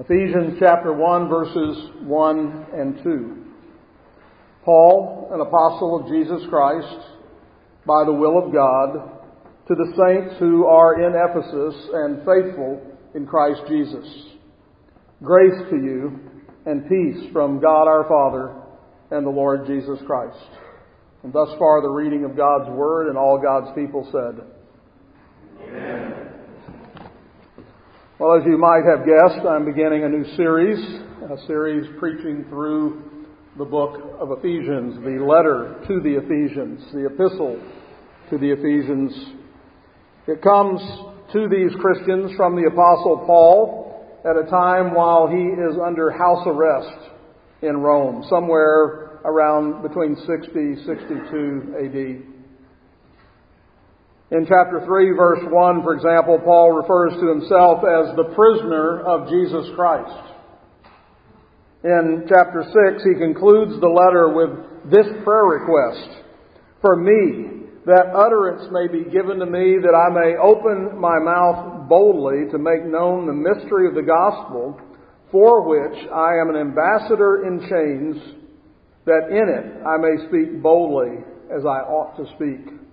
Ephesians chapter 1 verses 1 and 2. Paul, an apostle of Jesus Christ, by the will of God, to the saints who are in Ephesus and faithful in Christ Jesus. Grace to you and peace from God our Father and the Lord Jesus Christ. And thus far the reading of God's Word and all God's people said. Amen. Well, as you might have guessed, I'm beginning a new series, a series preaching through the book of Ephesians, the letter to the Ephesians, the epistle to the Ephesians. It comes to these Christians from the Apostle Paul at a time while he is under house arrest in Rome, somewhere around between 60 62 AD. In chapter 3, verse 1, for example, Paul refers to himself as the prisoner of Jesus Christ. In chapter 6, he concludes the letter with this prayer request For me, that utterance may be given to me, that I may open my mouth boldly to make known the mystery of the gospel, for which I am an ambassador in chains, that in it I may speak boldly as I ought to speak.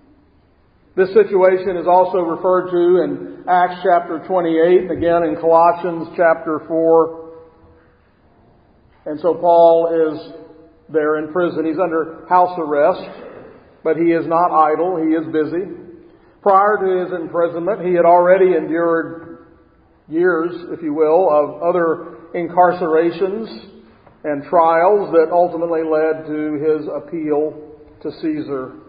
This situation is also referred to in Acts chapter 28, again in Colossians chapter 4. And so Paul is there in prison. He's under house arrest, but he is not idle. He is busy. Prior to his imprisonment, he had already endured years, if you will, of other incarcerations and trials that ultimately led to his appeal to Caesar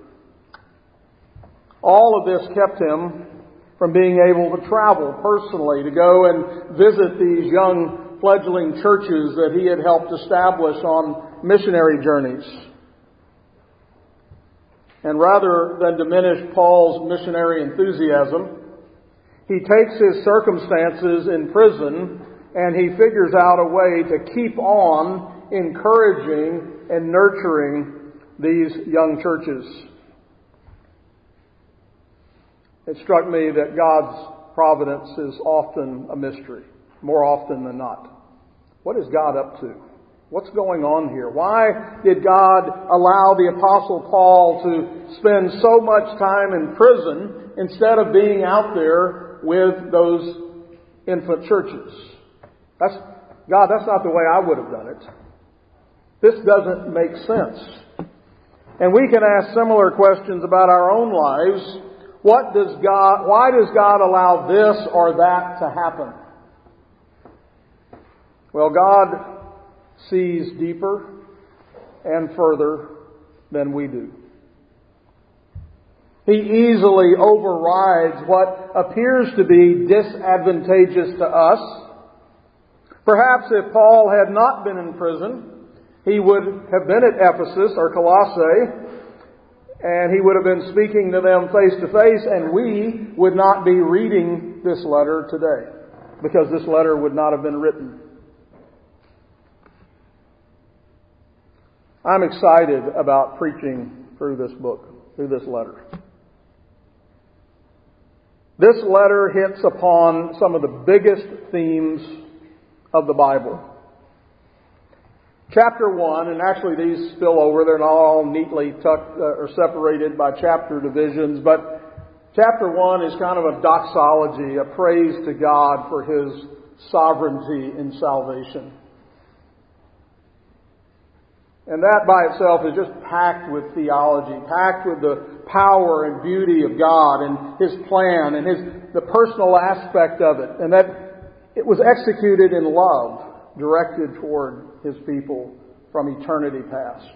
all of this kept him from being able to travel personally, to go and visit these young fledgling churches that he had helped establish on missionary journeys. And rather than diminish Paul's missionary enthusiasm, he takes his circumstances in prison and he figures out a way to keep on encouraging and nurturing these young churches. It struck me that God's providence is often a mystery, more often than not. What is God up to? What's going on here? Why did God allow the Apostle Paul to spend so much time in prison instead of being out there with those infant churches? That's, God, that's not the way I would have done it. This doesn't make sense. And we can ask similar questions about our own lives what does God, why does God allow this or that to happen? Well, God sees deeper and further than we do. He easily overrides what appears to be disadvantageous to us. Perhaps if Paul had not been in prison, he would have been at Ephesus or Colossae and he would have been speaking to them face to face, and we would not be reading this letter today because this letter would not have been written. I'm excited about preaching through this book, through this letter. This letter hits upon some of the biggest themes of the Bible. Chapter 1, and actually these spill over, they're not all neatly tucked uh, or separated by chapter divisions, but chapter 1 is kind of a doxology, a praise to God for His sovereignty in salvation. And that by itself is just packed with theology, packed with the power and beauty of God and His plan and His, the personal aspect of it. And that it was executed in love directed toward his people from eternity past.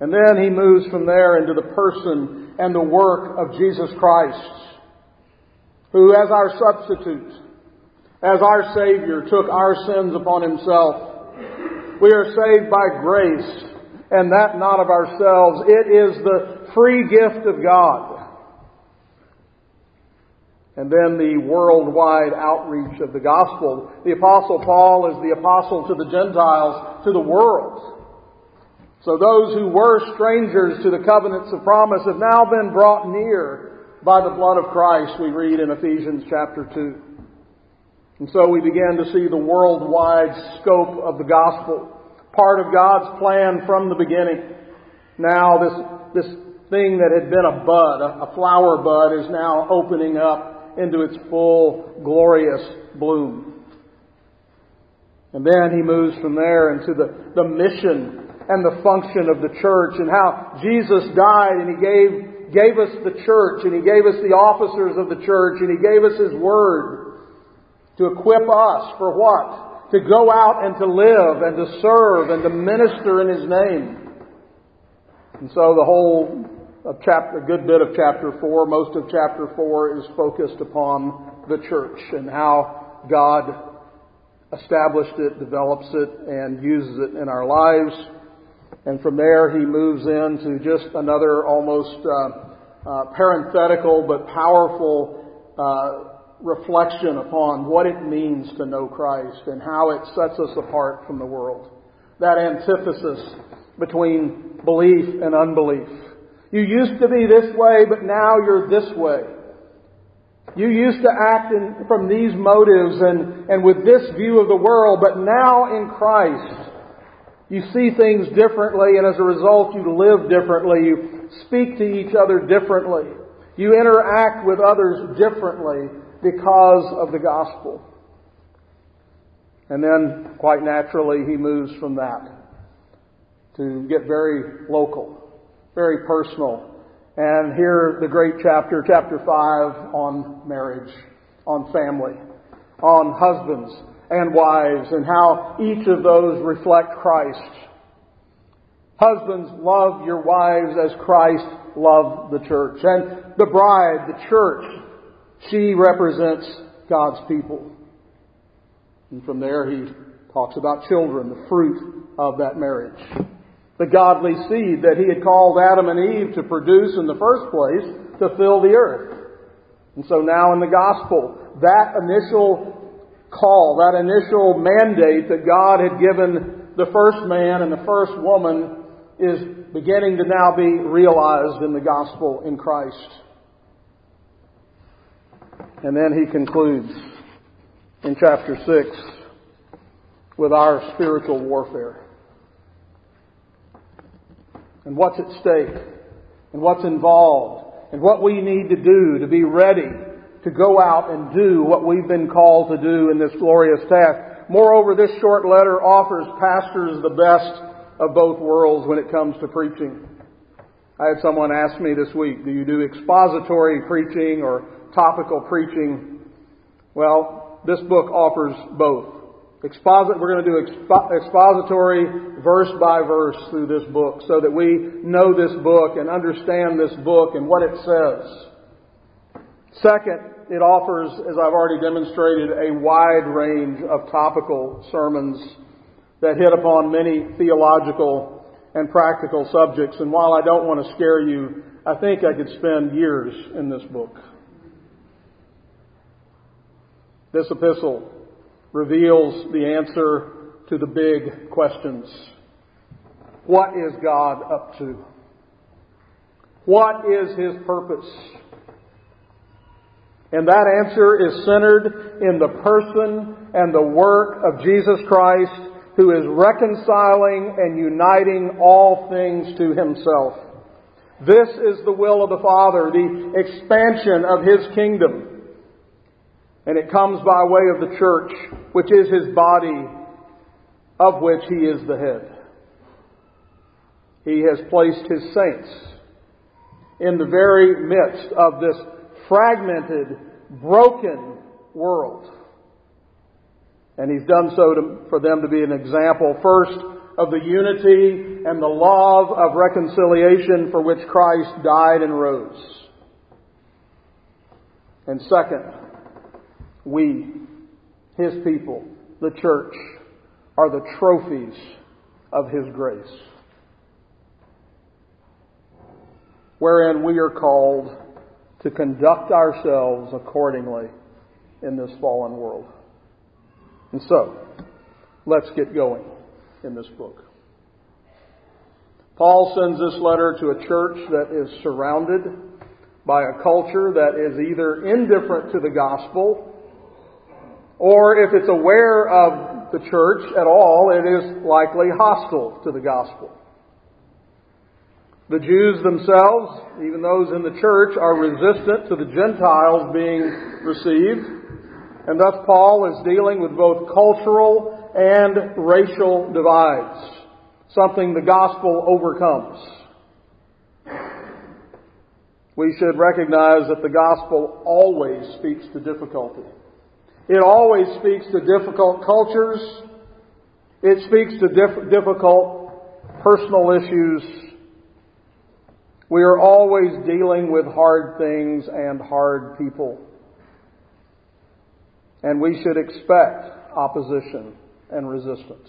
And then he moves from there into the person and the work of Jesus Christ, who as our substitute, as our Savior, took our sins upon himself. We are saved by grace, and that not of ourselves. It is the free gift of God. And then the worldwide outreach of the gospel. The apostle Paul is the apostle to the Gentiles, to the world. So those who were strangers to the covenants of promise have now been brought near by the blood of Christ, we read in Ephesians chapter 2. And so we began to see the worldwide scope of the gospel, part of God's plan from the beginning. Now this, this thing that had been a bud, a flower bud, is now opening up into its full, glorious bloom. And then he moves from there into the, the mission and the function of the church and how Jesus died and he gave, gave us the church and he gave us the officers of the church and he gave us his word to equip us for what? To go out and to live and to serve and to minister in his name. And so the whole of chapter, a good bit of chapter 4, most of chapter 4 is focused upon the church and how God established it, develops it, and uses it in our lives. And from there, he moves into just another almost uh, uh, parenthetical but powerful uh, reflection upon what it means to know Christ and how it sets us apart from the world. That antithesis between belief and unbelief. You used to be this way, but now you're this way. You used to act in, from these motives and, and with this view of the world, but now in Christ, you see things differently, and as a result, you live differently. You speak to each other differently. You interact with others differently because of the gospel. And then, quite naturally, he moves from that to get very local, very personal. And here, the great chapter, chapter 5, on marriage, on family, on husbands and wives, and how each of those reflect Christ. Husbands, love your wives as Christ loved the church. And the bride, the church, she represents God's people. And from there he talks about children, the fruit of that marriage. The godly seed that he had called Adam and Eve to produce in the first place to fill the earth. And so now in the gospel, that initial call, that initial mandate that God had given the first man and the first woman is beginning to now be realized in the gospel in Christ. And then he concludes in chapter 6 with our spiritual warfare. And what's at stake, and what's involved, and what we need to do to be ready to go out and do what we've been called to do in this glorious task. Moreover, this short letter offers pastors the best of both worlds when it comes to preaching. I had someone ask me this week, do you do expository preaching or topical preaching. Well, this book offers both. Exposit, we're going to do expo, expository verse by verse through this book so that we know this book and understand this book and what it says. Second, it offers, as I've already demonstrated, a wide range of topical sermons that hit upon many theological and practical subjects. And while I don't want to scare you, I think I could spend years in this book. This epistle reveals the answer to the big questions. What is God up to? What is His purpose? And that answer is centered in the person and the work of Jesus Christ, who is reconciling and uniting all things to Himself. This is the will of the Father, the expansion of His kingdom. And it comes by way of the church, which is his body, of which he is the head. He has placed his saints in the very midst of this fragmented, broken world. And he's done so to, for them to be an example, first, of the unity and the love of reconciliation for which Christ died and rose. And second, we, His people, the church, are the trophies of His grace, wherein we are called to conduct ourselves accordingly in this fallen world. And so, let's get going in this book. Paul sends this letter to a church that is surrounded by a culture that is either indifferent to the gospel or if it's aware of the church at all, it is likely hostile to the gospel. The Jews themselves, even those in the church, are resistant to the Gentiles being received. And thus Paul is dealing with both cultural and racial divides, something the gospel overcomes. We should recognize that the gospel always speaks to difficulty. It always speaks to difficult cultures. It speaks to diff- difficult personal issues. We are always dealing with hard things and hard people. And we should expect opposition and resistance.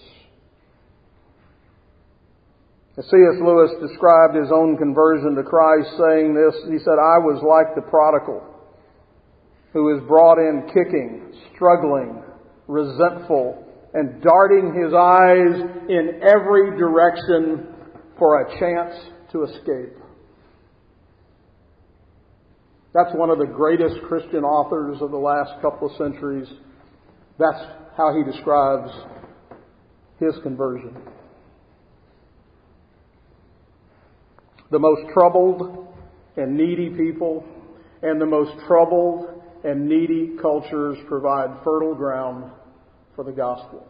C.S. Lewis described his own conversion to Christ saying this. He said, I was like the prodigal who is brought in kicking, struggling, resentful, and darting his eyes in every direction for a chance to escape. That's one of the greatest Christian authors of the last couple of centuries. That's how he describes his conversion. The most troubled and needy people and the most troubled and needy cultures provide fertile ground for the gospel.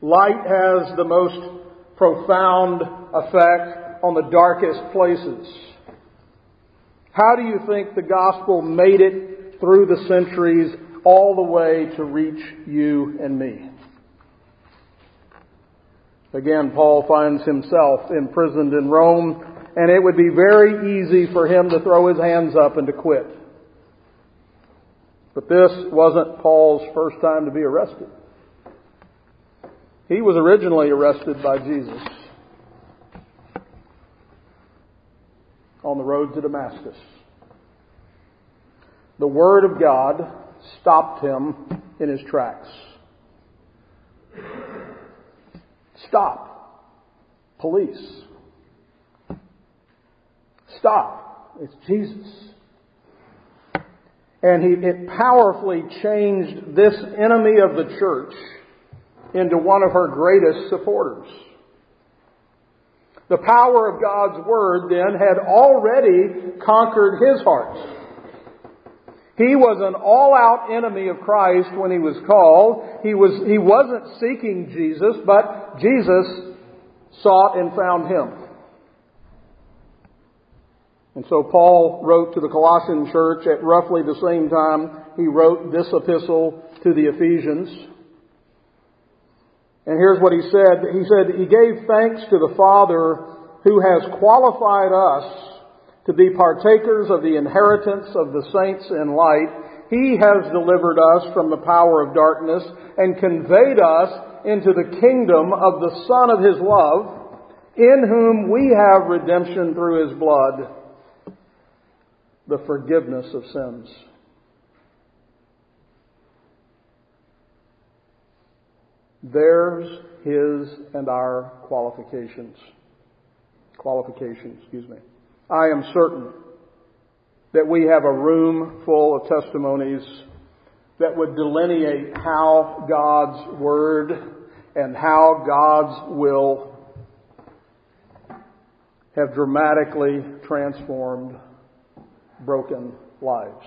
Light has the most profound effect on the darkest places. How do you think the gospel made it through the centuries all the way to reach you and me? Again, Paul finds himself imprisoned in Rome, and it would be very easy for him to throw his hands up and to quit. But this wasn't Paul's first time to be arrested. He was originally arrested by Jesus on the road to Damascus. The Word of God stopped him in his tracks. Stop. Police. Stop. It's Jesus. And he, it powerfully changed this enemy of the church into one of her greatest supporters. The power of God's Word then had already conquered his heart. He was an all-out enemy of Christ when he was called. He, was, he wasn't seeking Jesus, but Jesus sought and found him. And so Paul wrote to the Colossian church at roughly the same time he wrote this epistle to the Ephesians. And here's what he said. He said, He gave thanks to the Father who has qualified us to be partakers of the inheritance of the saints in light. He has delivered us from the power of darkness and conveyed us into the kingdom of the Son of His love, in whom we have redemption through His blood, the forgiveness of sins. There's his and our qualifications. Qualifications, excuse me. I am certain that we have a room full of testimonies that would delineate how God's Word and how God's will have dramatically transformed broken lives.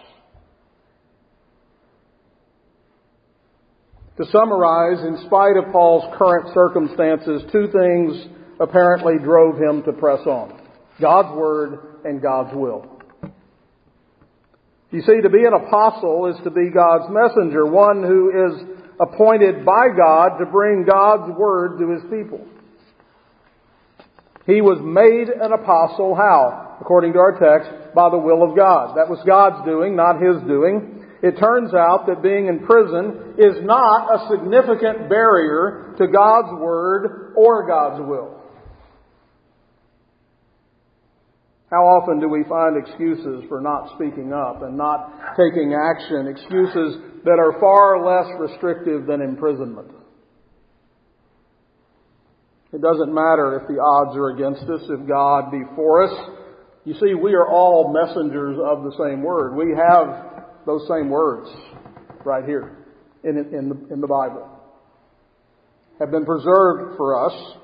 To summarize, in spite of Paul's current circumstances, two things apparently drove him to press on. God's Word and God's will. You see, to be an apostle is to be God's messenger, one who is appointed by God to bring God's Word to His people. He was made an apostle how? According to our text, by the will of God. That was God's doing, not His doing it turns out that being in prison is not a significant barrier to God's Word or God's will. How often do we find excuses for not speaking up and not taking action, excuses that are far less restrictive than imprisonment? It doesn't matter if the odds are against us, if God be for us. You see, we are all messengers of the same word. We have those same words. right here in, in, the, in the Bible, have been preserved for us.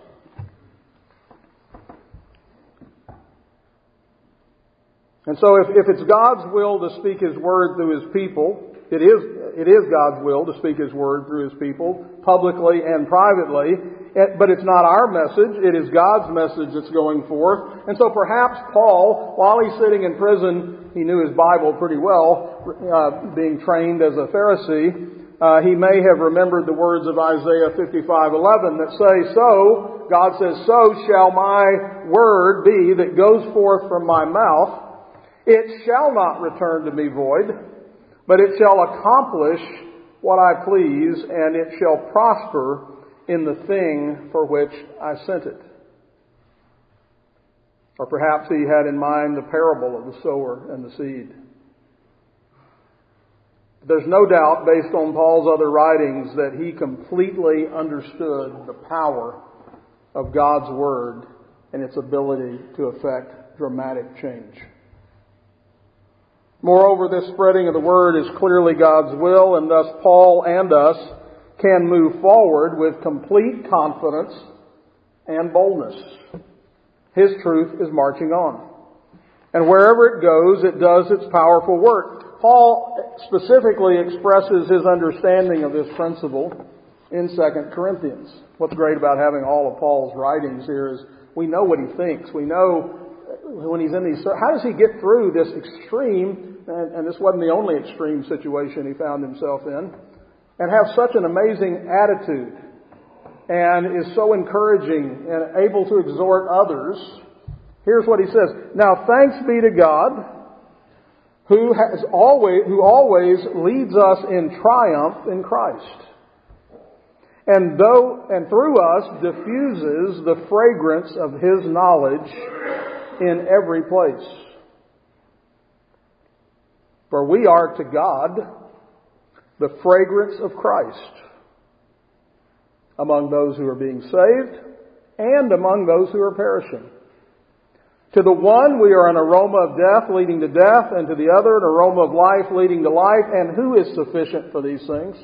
And so if, if it's God's will to speak His word through His people, it is, it is God's will to speak His word through His people, publicly and privately, but it's not our message, it is God's message that's going forth. And so perhaps Paul, while he's sitting in prison, he knew his Bible pretty well, uh, being trained as a Pharisee, uh, he may have remembered the words of Isaiah 55:11 that say, "So God says, so shall my word be that goes forth from my mouth; it shall not return to me void, but it shall accomplish what I please, and it shall prosper in the thing for which I sent it." Or perhaps he had in mind the parable of the sower and the seed. There's no doubt, based on Paul's other writings, that he completely understood the power of God's Word and its ability to effect dramatic change. Moreover, this spreading of the Word is clearly God's will, and thus Paul and us can move forward with complete confidence and boldness. His truth is marching on. And wherever it goes, it does its powerful work. Paul specifically expresses his understanding of this principle in 2 Corinthians. What's great about having all of Paul's writings here is we know what he thinks. We know when he's in these, how does he get through this extreme, and, and this wasn't the only extreme situation he found himself in, and have such an amazing attitude and is so encouraging and able to exhort others. Here's what he says. Now thanks be to God who has always, who always leads us in triumph in Christ. And though, and through us diffuses the fragrance of His knowledge in every place. For we are to God the fragrance of Christ among those who are being saved and among those who are perishing. To the one we are an aroma of death leading to death, and to the other an aroma of life leading to life. And who is sufficient for these things?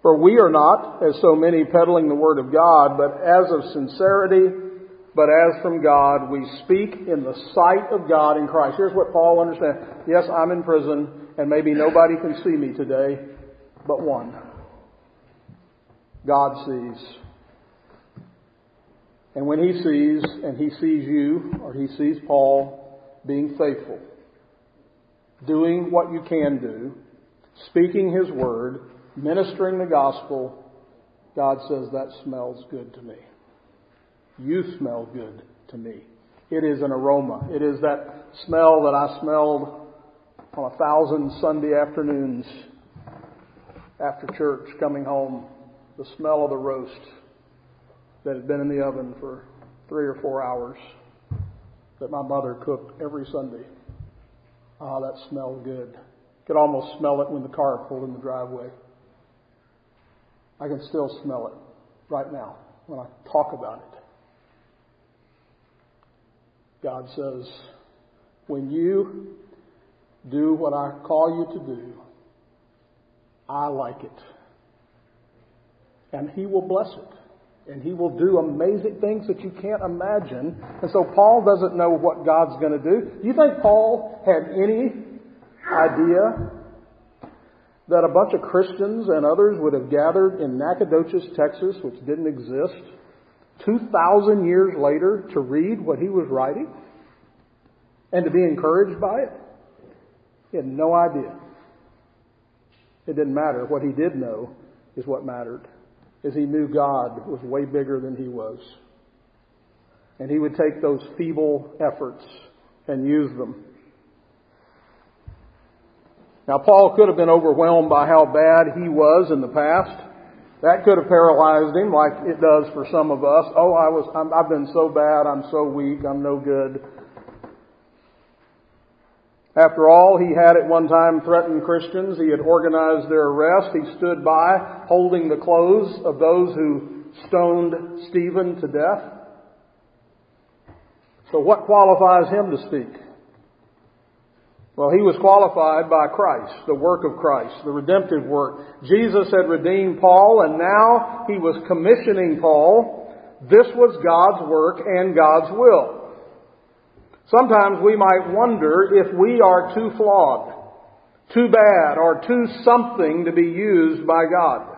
For we are not, as so many, peddling the word of God, but as of sincerity, but as from God, we speak in the sight of God in Christ. Here's what Paul understands. Yes, I'm in prison, and maybe nobody can see me today, but one. God sees. And when he sees, and he sees you, or he sees Paul being faithful, doing what you can do, speaking his word, ministering the gospel, God says, that smells good to me. You smell good to me. It is an aroma. It is that smell that I smelled on a thousand Sunday afternoons after church coming home. The smell of the roast that had been in the oven for three or four hours that my mother cooked every Sunday. Ah, that smelled good. Could almost smell it when the car pulled in the driveway. I can still smell it right now when I talk about it. God says, when you do what I call you to do, I like it. And He will bless it. And he will do amazing things that you can't imagine. And so Paul doesn't know what God's going to do. You think Paul had any idea that a bunch of Christians and others would have gathered in Nacogdoches, Texas, which didn't exist, 2,000 years later to read what he was writing and to be encouraged by it? He had no idea. It didn't matter. What he did know is what mattered is he knew God was way bigger than he was. And he would take those feeble efforts and use them. Now, Paul could have been overwhelmed by how bad he was in the past. That could have paralyzed him like it does for some of us. Oh, I was, i have been so bad, I'm so weak, I'm no good. After all, he had at one time threatened Christians. He had organized their arrest. He stood by holding the clothes of those who stoned Stephen to death. So what qualifies him to speak? Well, he was qualified by Christ, the work of Christ, the redemptive work. Jesus had redeemed Paul and now he was commissioning Paul. This was God's work and God's will. Sometimes we might wonder if we are too flawed, too bad, or too something to be used by God.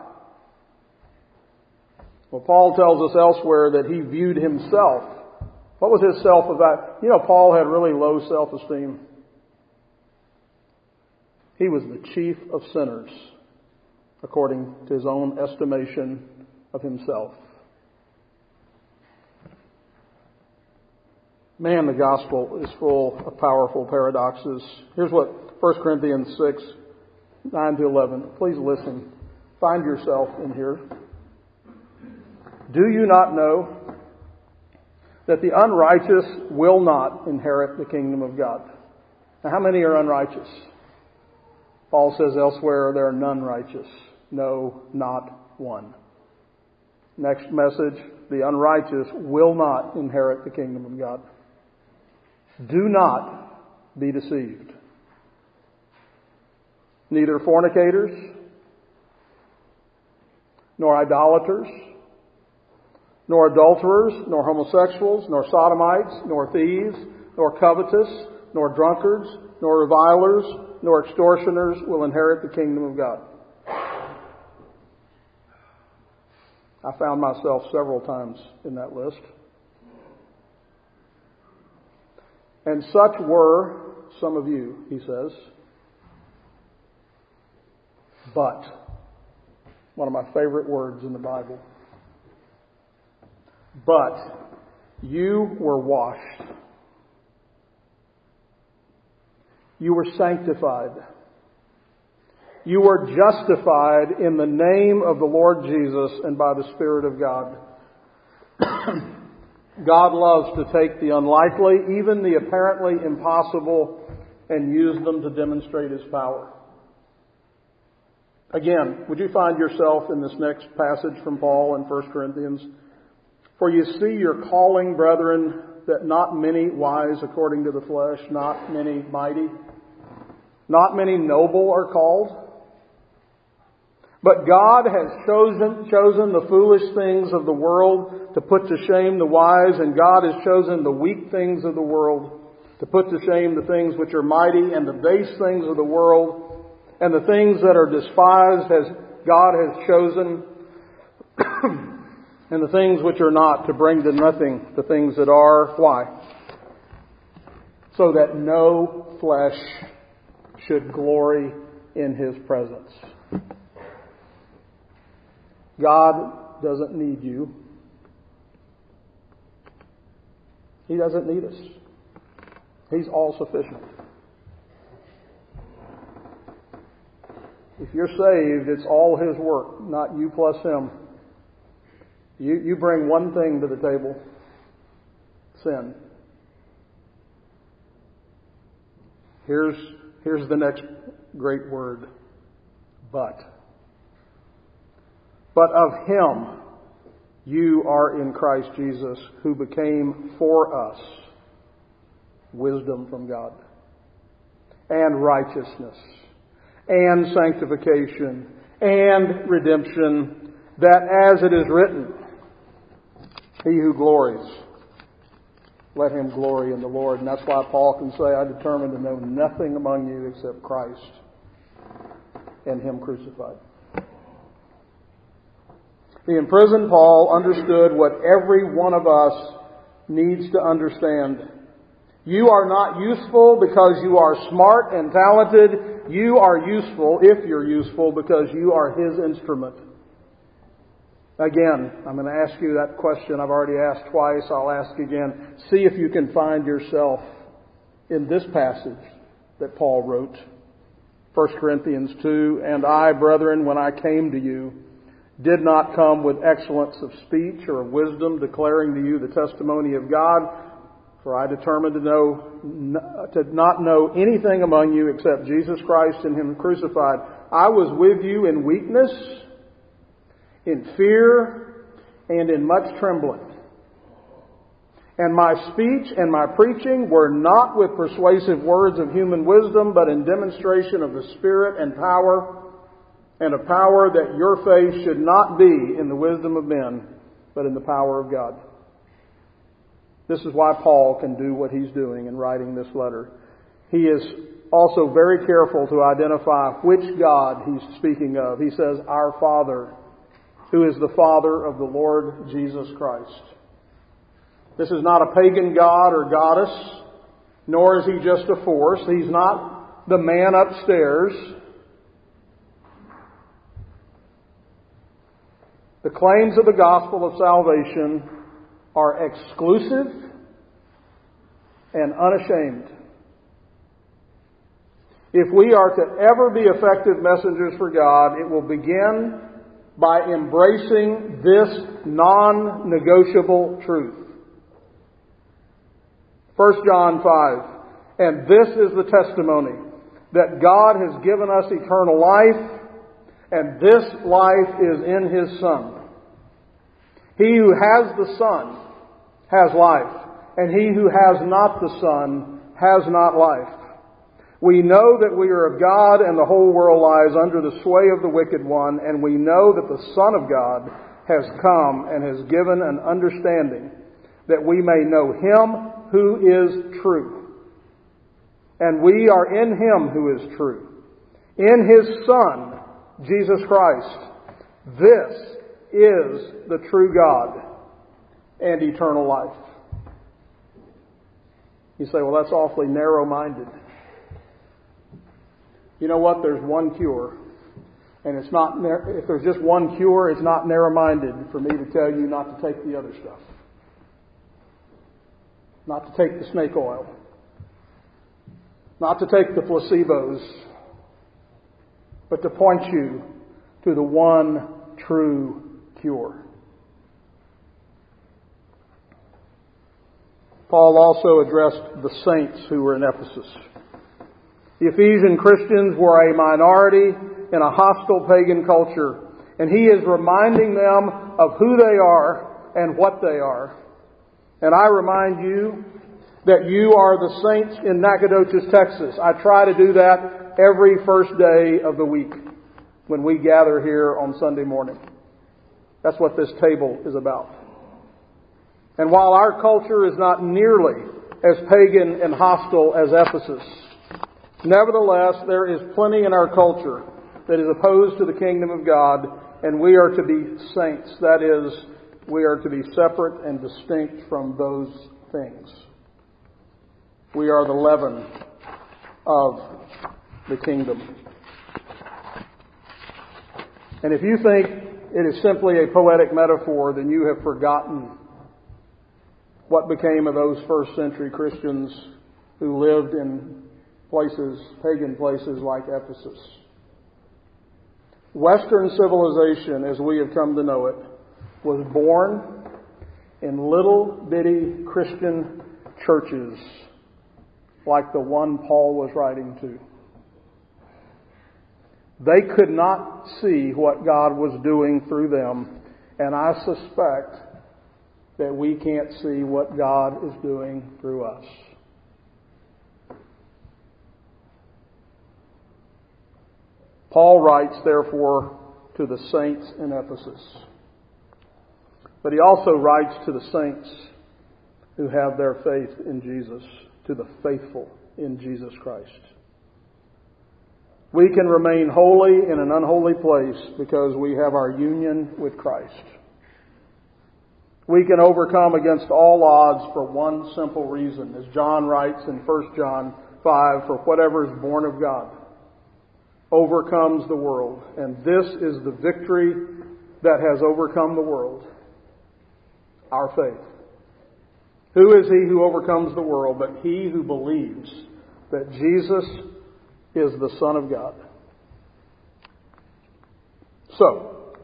Well, Paul tells us elsewhere that he viewed himself. What was his self about? You know, Paul had really low self-esteem. He was the chief of sinners, according to his own estimation of himself. Man, the gospel is full of powerful paradoxes. Here's what 1 Corinthians 6, 9 to 11. Please listen. Find yourself in here. Do you not know that the unrighteous will not inherit the kingdom of God? Now, how many are unrighteous? Paul says elsewhere, there are none righteous. No, not one. Next message, the unrighteous will not inherit the kingdom of God. Do not be deceived. Neither fornicators, nor idolaters, nor adulterers, nor homosexuals, nor sodomites, nor thieves, nor covetous, nor drunkards, nor revilers, nor extortioners will inherit the kingdom of God. I found myself several times in that list. And such were some of you, he says. But, one of my favorite words in the Bible. But you were washed. You were sanctified. You were justified in the name of the Lord Jesus and by the Spirit of God. God loves to take the unlikely, even the apparently impossible, and use them to demonstrate His power. Again, would you find yourself in this next passage from Paul in 1 Corinthians? For you see your calling, brethren, that not many wise according to the flesh, not many mighty, not many noble are called. But God has chosen, chosen the foolish things of the world to put to shame the wise, and God has chosen the weak things of the world to put to shame the things which are mighty, and the base things of the world, and the things that are despised as God has chosen, and the things which are not to bring to nothing the things that are. Why? So that no flesh should glory in his presence. God doesn't need you. He doesn't need us. He's all sufficient. If you're saved, it's all His work, not you plus Him. You, you bring one thing to the table sin. Here's, here's the next great word but. But of Him you are in Christ Jesus, who became for us wisdom from God, and righteousness, and sanctification, and redemption, that as it is written, He who glories, let him glory in the Lord. And that's why Paul can say, I determined to know nothing among you except Christ and Him crucified. The imprisoned Paul understood what every one of us needs to understand. You are not useful because you are smart and talented. You are useful, if you're useful, because you are His instrument. Again, I'm going to ask you that question I've already asked twice. I'll ask again. See if you can find yourself in this passage that Paul wrote. 1 Corinthians 2, And I, brethren, when I came to you, did not come with excellence of speech or of wisdom, declaring to you the testimony of God. For I determined to know, to not know anything among you except Jesus Christ and Him crucified. I was with you in weakness, in fear, and in much trembling. And my speech and my preaching were not with persuasive words of human wisdom, but in demonstration of the Spirit and power, and a power that your faith should not be in the wisdom of men, but in the power of God. This is why Paul can do what he's doing in writing this letter. He is also very careful to identify which God he's speaking of. He says, Our Father, who is the Father of the Lord Jesus Christ. This is not a pagan god or goddess, nor is he just a force. He's not the man upstairs. The claims of the gospel of salvation are exclusive and unashamed. If we are to ever be effective messengers for God, it will begin by embracing this non negotiable truth. 1 John 5. And this is the testimony that God has given us eternal life, and this life is in His Son. He who has the Son has life, and he who has not the Son has not life. We know that we are of God, and the whole world lies under the sway of the wicked one, and we know that the Son of God has come and has given an understanding that we may know Him who is true. And we are in Him who is true. In His Son, Jesus Christ. This is the true God and eternal life. You say, well, that's awfully narrow minded. You know what? There's one cure. And it's not, if there's just one cure, it's not narrow minded for me to tell you not to take the other stuff not to take the snake oil, not to take the placebos, but to point you to the one true cure. Paul also addressed the saints who were in Ephesus. The Ephesian Christians were a minority in a hostile pagan culture, and he is reminding them of who they are and what they are. And I remind you that you are the saints in Nacogdoches, Texas. I try to do that every first day of the week when we gather here on Sunday morning. That's what this table is about. And while our culture is not nearly as pagan and hostile as Ephesus, nevertheless, there is plenty in our culture that is opposed to the kingdom of God, and we are to be saints. That is, we are to be separate and distinct from those things. We are the leaven of the kingdom. And if you think it is simply a poetic metaphor, then you have forgotten what became of those first century Christians who lived in places, pagan places like Ephesus. Western civilization, as we have come to know it, was born in little bitty Christian churches like the one Paul was writing to. They could not see what God was doing through them, and I suspect that we can't see what God is doing through us. Paul writes, therefore, to the saints in Ephesus. But he also writes to the saints who have their faith in Jesus, to the faithful in Jesus Christ. We can remain holy in an unholy place because we have our union with Christ. We can overcome against all odds for one simple reason, as John writes in 1 John 5, for whatever is born of God overcomes the world. And this is the victory that has overcome the world our faith. Who is he who overcomes the world but he who believes that Jesus is the Son of God? So,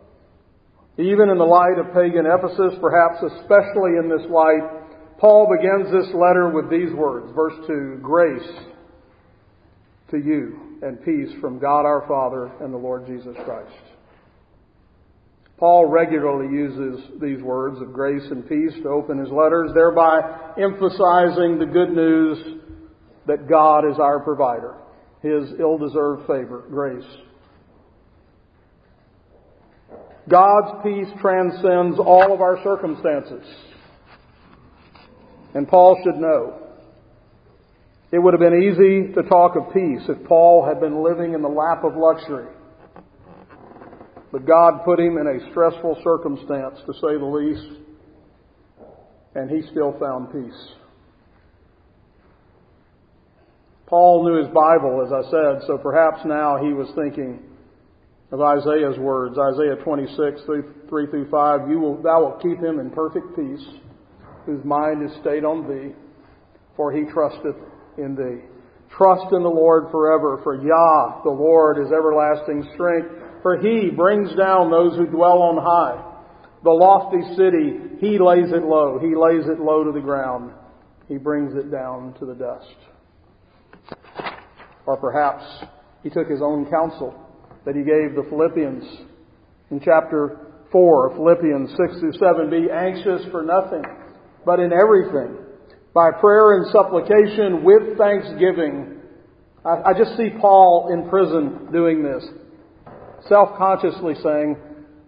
even in the light of pagan Ephesus, perhaps especially in this light, Paul begins this letter with these words. Verse 2 Grace to you and peace from God our Father and the Lord Jesus Christ. Paul regularly uses these words of grace and peace to open his letters, thereby emphasizing the good news that God is our provider, his ill-deserved favor, grace. God's peace transcends all of our circumstances. And Paul should know. It would have been easy to talk of peace if Paul had been living in the lap of luxury. But God put him in a stressful circumstance, to say the least, and he still found peace. Paul knew his Bible, as I said, so perhaps now he was thinking of Isaiah's words, Isaiah 26, 3 through 5. You will, thou wilt keep him in perfect peace, whose mind is stayed on thee, for he trusteth in thee. Trust in the Lord forever, for Yah, the Lord, is everlasting strength for he brings down those who dwell on high. The lofty city, he lays it low. He lays it low to the ground. He brings it down to the dust. Or perhaps he took his own counsel that he gave the Philippians in chapter 4, Philippians 6 through 7. Be anxious for nothing, but in everything, by prayer and supplication with thanksgiving. I, I just see Paul in prison doing this self-consciously saying,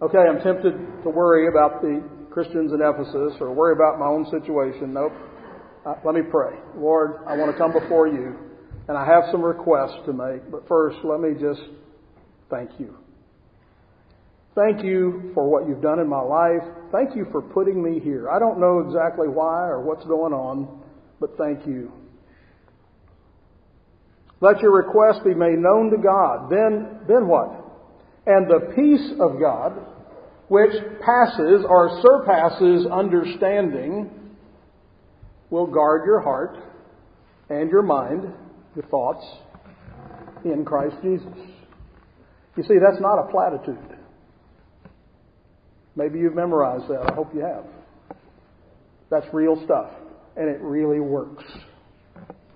okay, I'm tempted to worry about the Christians in Ephesus or worry about my own situation. Nope. Uh, let me pray. Lord, I want to come before you and I have some requests to make, but first let me just thank you. Thank you for what you've done in my life. Thank you for putting me here. I don't know exactly why or what's going on, but thank you. Let your request be made known to God. Then, then what? And the peace of God, which passes or surpasses understanding, will guard your heart and your mind, your thoughts, in Christ Jesus. You see, that's not a platitude. Maybe you've memorized that. I hope you have. That's real stuff. And it really works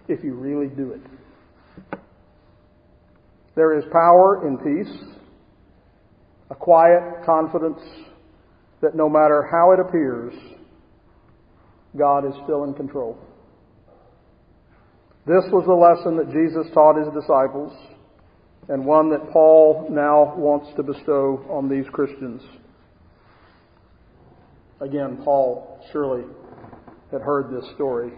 if you really do it. There is power in peace a quiet confidence that no matter how it appears, God is still in control. This was the lesson that Jesus taught his disciples, and one that Paul now wants to bestow on these Christians. Again, Paul surely had heard this story.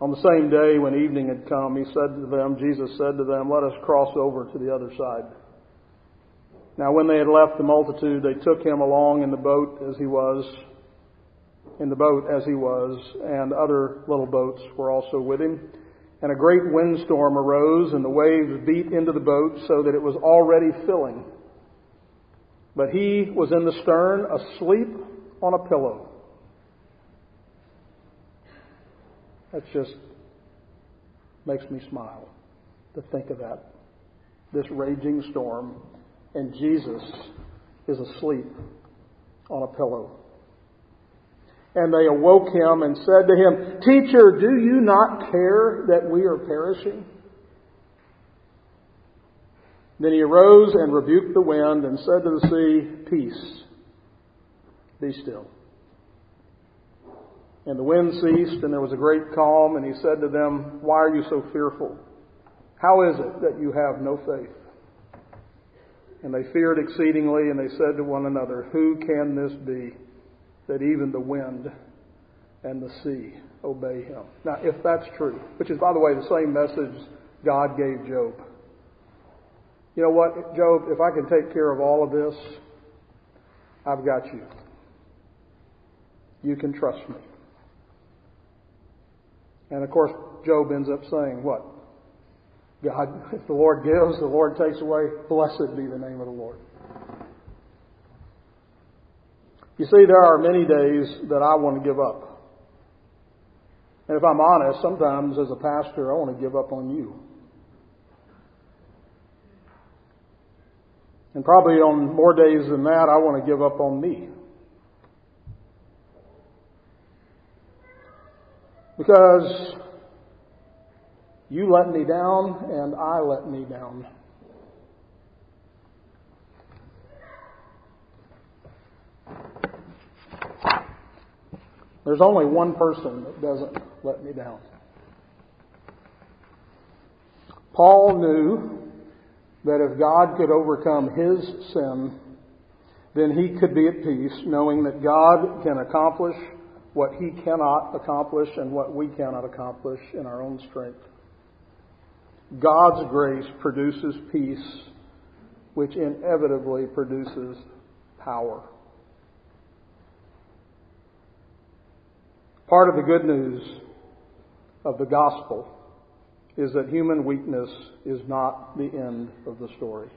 On the same day when evening had come, he said to them, Jesus said to them, Let us cross over to the other side. Now, when they had left the multitude, they took him along in the boat as he was, in the boat as he was, and other little boats were also with him. And a great windstorm arose, and the waves beat into the boat so that it was already filling. But he was in the stern, asleep on a pillow. That just makes me smile to think of that. This raging storm and Jesus is asleep on a pillow. And they awoke him and said to him, Teacher, do you not care that we are perishing? Then he arose and rebuked the wind and said to the sea, Peace, be still. And the wind ceased, and there was a great calm, and he said to them, Why are you so fearful? How is it that you have no faith? And they feared exceedingly, and they said to one another, Who can this be that even the wind and the sea obey him? Now, if that's true, which is, by the way, the same message God gave Job. You know what, Job, if I can take care of all of this, I've got you. You can trust me. And of course, Job ends up saying, What? God, if the Lord gives, the Lord takes away. Blessed be the name of the Lord. You see, there are many days that I want to give up. And if I'm honest, sometimes as a pastor, I want to give up on you. And probably on more days than that, I want to give up on me. Because you let me down, and I let me down. There's only one person that doesn't let me down. Paul knew that if God could overcome his sin, then he could be at peace, knowing that God can accomplish what he cannot accomplish and what we cannot accomplish in our own strength. God's grace produces peace, which inevitably produces power. Part of the good news of the gospel is that human weakness is not the end of the story.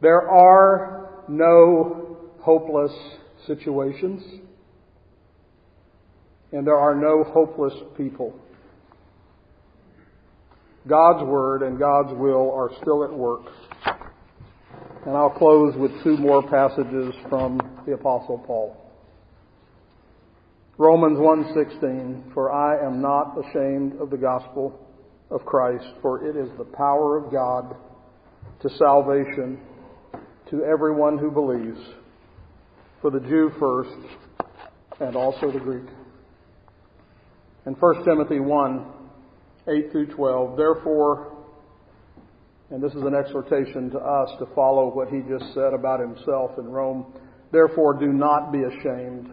There are no hopeless situations, and there are no hopeless people. God's Word and God's will are still at work. And I'll close with two more passages from the Apostle Paul. Romans 1:16 For I am not ashamed of the gospel of Christ for it is the power of God to salvation to everyone who believes for the Jew first and also the Greek. And 1 Timothy 1 8 through 12 Therefore and this is an exhortation to us to follow what he just said about himself in Rome. Therefore, do not be ashamed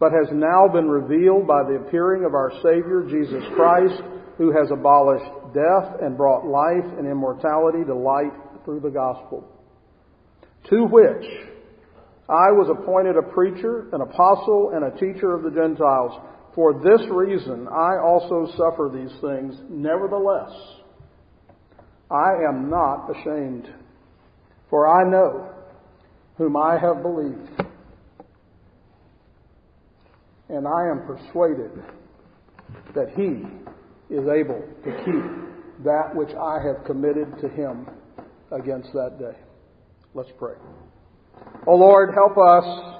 but has now been revealed by the appearing of our Savior Jesus Christ, who has abolished death and brought life and immortality to light through the gospel. To which I was appointed a preacher, an apostle, and a teacher of the Gentiles. For this reason I also suffer these things. Nevertheless, I am not ashamed, for I know whom I have believed and I am persuaded that he is able to keep that which I have committed to him against that day. Let's pray. Oh Lord, help us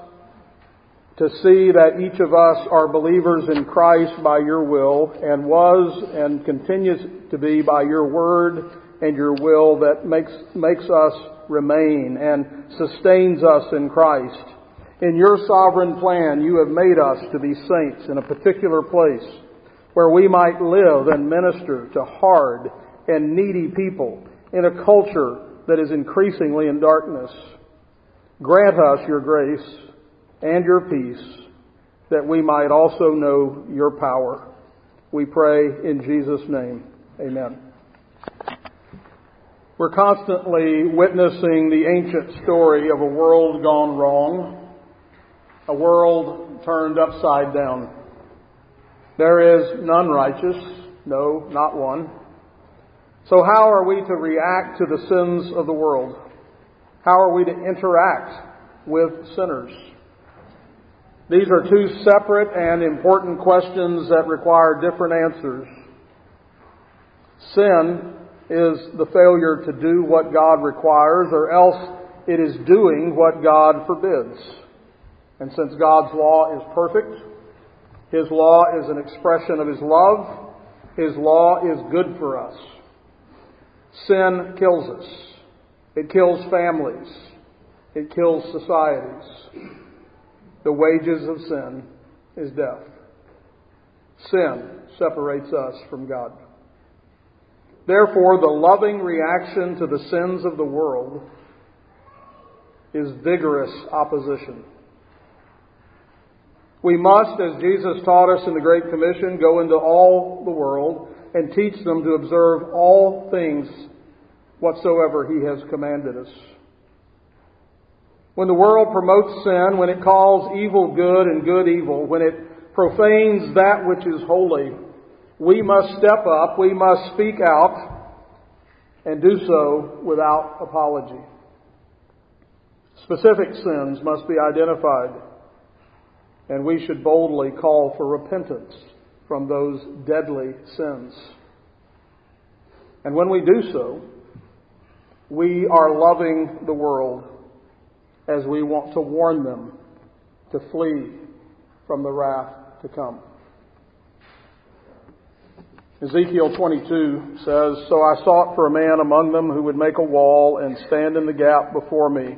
to see that each of us are believers in Christ by your will and was and continues to be by your word and your will that makes, makes us remain and sustains us in Christ. In your sovereign plan, you have made us to be saints in a particular place where we might live and minister to hard and needy people in a culture that is increasingly in darkness. Grant us your grace and your peace that we might also know your power. We pray in Jesus' name. Amen. We're constantly witnessing the ancient story of a world gone wrong a world turned upside down. There is none righteous, no, not one. So how are we to react to the sins of the world? How are we to interact with sinners? These are two separate and important questions that require different answers. Sin is the failure to do what God requires, or else it is doing what God forbids. And since God's law is perfect, His law is an expression of His love, His law is good for us. Sin kills us. It kills families. It kills societies. The wages of sin is death. Sin separates us from God. Therefore, the loving reaction to the sins of the world is vigorous opposition. We must, as Jesus taught us in the Great Commission, go into all the world and teach them to observe all things whatsoever He has commanded us. When the world promotes sin, when it calls evil good and good evil, when it profanes that which is holy, we must step up, we must speak out, and do so without apology. Specific sins must be identified and we should boldly call for repentance from those deadly sins. And when we do so, we are loving the world as we want to warn them to flee from the wrath to come. Ezekiel 22 says, So I sought for a man among them who would make a wall and stand in the gap before me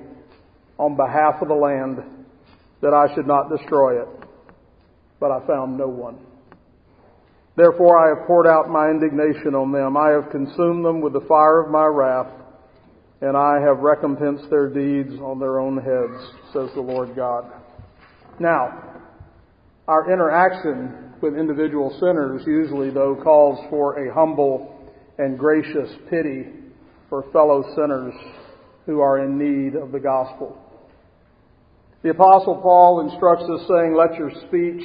on behalf of the land that I should not destroy it. But I found no one. Therefore I have poured out my indignation on them. I have consumed them with the fire of my wrath, and I have recompensed their deeds on their own heads, says the Lord God. Now, our interaction with individual sinners usually, though, calls for a humble and gracious pity for fellow sinners who are in need of the gospel. The Apostle Paul instructs us, saying, Let your speech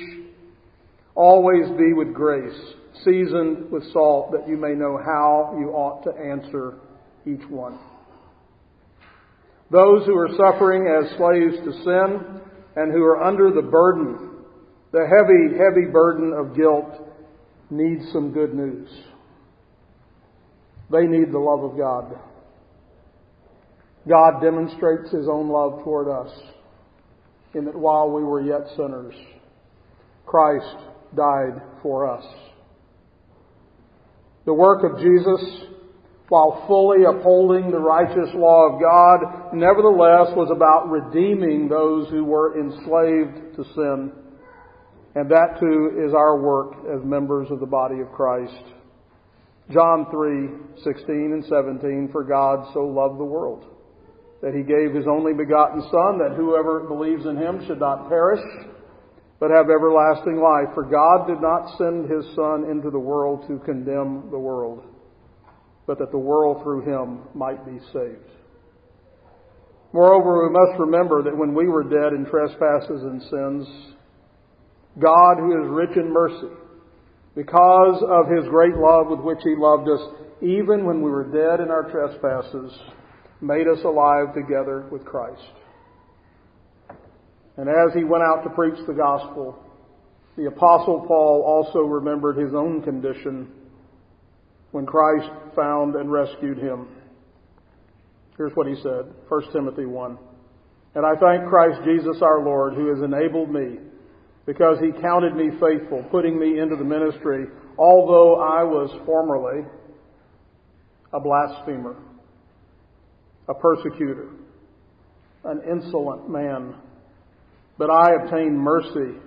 always be with grace, seasoned with salt, that you may know how you ought to answer each one. Those who are suffering as slaves to sin and who are under the burden the heavy, heavy burden of guilt need some good news. They need the love of God. God demonstrates His own love toward us in that while we were yet sinners, Christ died for us. The work of Jesus, while fully upholding the righteous law of God, nevertheless was about redeeming those who were enslaved to sin and that too is our work as members of the body of Christ. John 3:16 and 17 for God so loved the world that he gave his only begotten son that whoever believes in him should not perish but have everlasting life for God did not send his son into the world to condemn the world but that the world through him might be saved. Moreover, we must remember that when we were dead in trespasses and sins, God who is rich in mercy, because of his great love with which he loved us, even when we were dead in our trespasses, made us alive together with Christ. And as he went out to preach the gospel, the apostle Paul also remembered his own condition when Christ found and rescued him. Here's what he said, 1 Timothy 1. And I thank Christ Jesus our Lord who has enabled me because he counted me faithful, putting me into the ministry, although I was formerly a blasphemer, a persecutor, an insolent man. But I obtained mercy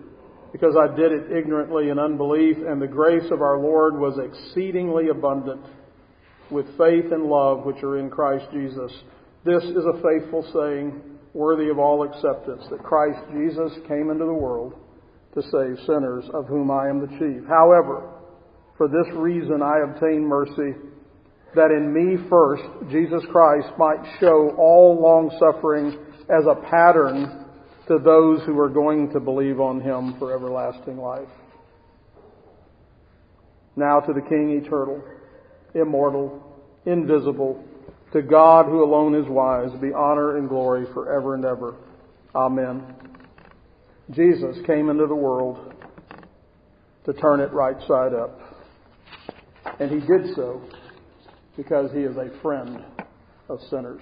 because I did it ignorantly in unbelief, and the grace of our Lord was exceedingly abundant with faith and love which are in Christ Jesus. This is a faithful saying, worthy of all acceptance, that Christ Jesus came into the world to save sinners, of whom I am the chief. However, for this reason I obtain mercy, that in me first Jesus Christ might show all long suffering as a pattern to those who are going to believe on him for everlasting life. Now to the King eternal, immortal, invisible, to God who alone is wise, be honor and glory forever and ever. Amen. Jesus came into the world to turn it right side up. And he did so because he is a friend of sinners.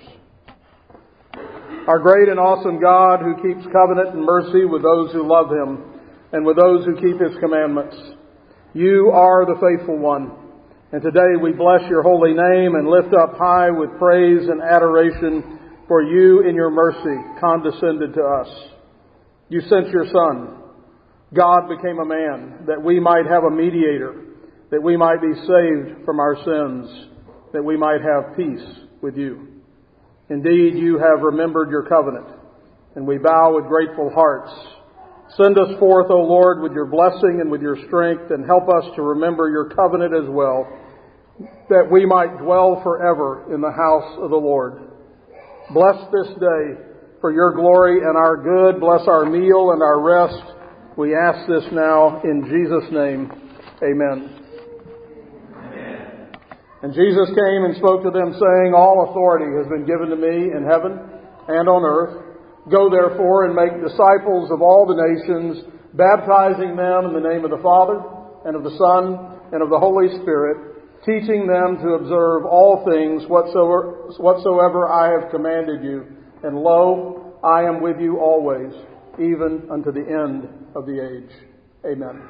Our great and awesome God who keeps covenant and mercy with those who love him and with those who keep his commandments. You are the faithful one. And today we bless your holy name and lift up high with praise and adoration for you in your mercy condescended to us. You sent your Son. God became a man that we might have a mediator, that we might be saved from our sins, that we might have peace with you. Indeed, you have remembered your covenant, and we bow with grateful hearts. Send us forth, O Lord, with your blessing and with your strength, and help us to remember your covenant as well, that we might dwell forever in the house of the Lord. Bless this day for your glory and our good. Bless our meal and our rest. We ask this now in Jesus' name. Amen. And Jesus came and spoke to them, saying, All authority has been given to me in heaven and on earth. Go therefore and make disciples of all the nations, baptizing them in the name of the Father, and of the Son, and of the Holy Spirit, teaching them to observe all things whatsoever, whatsoever I have commanded you. And lo, I am with you always, even unto the end of the age. Amen.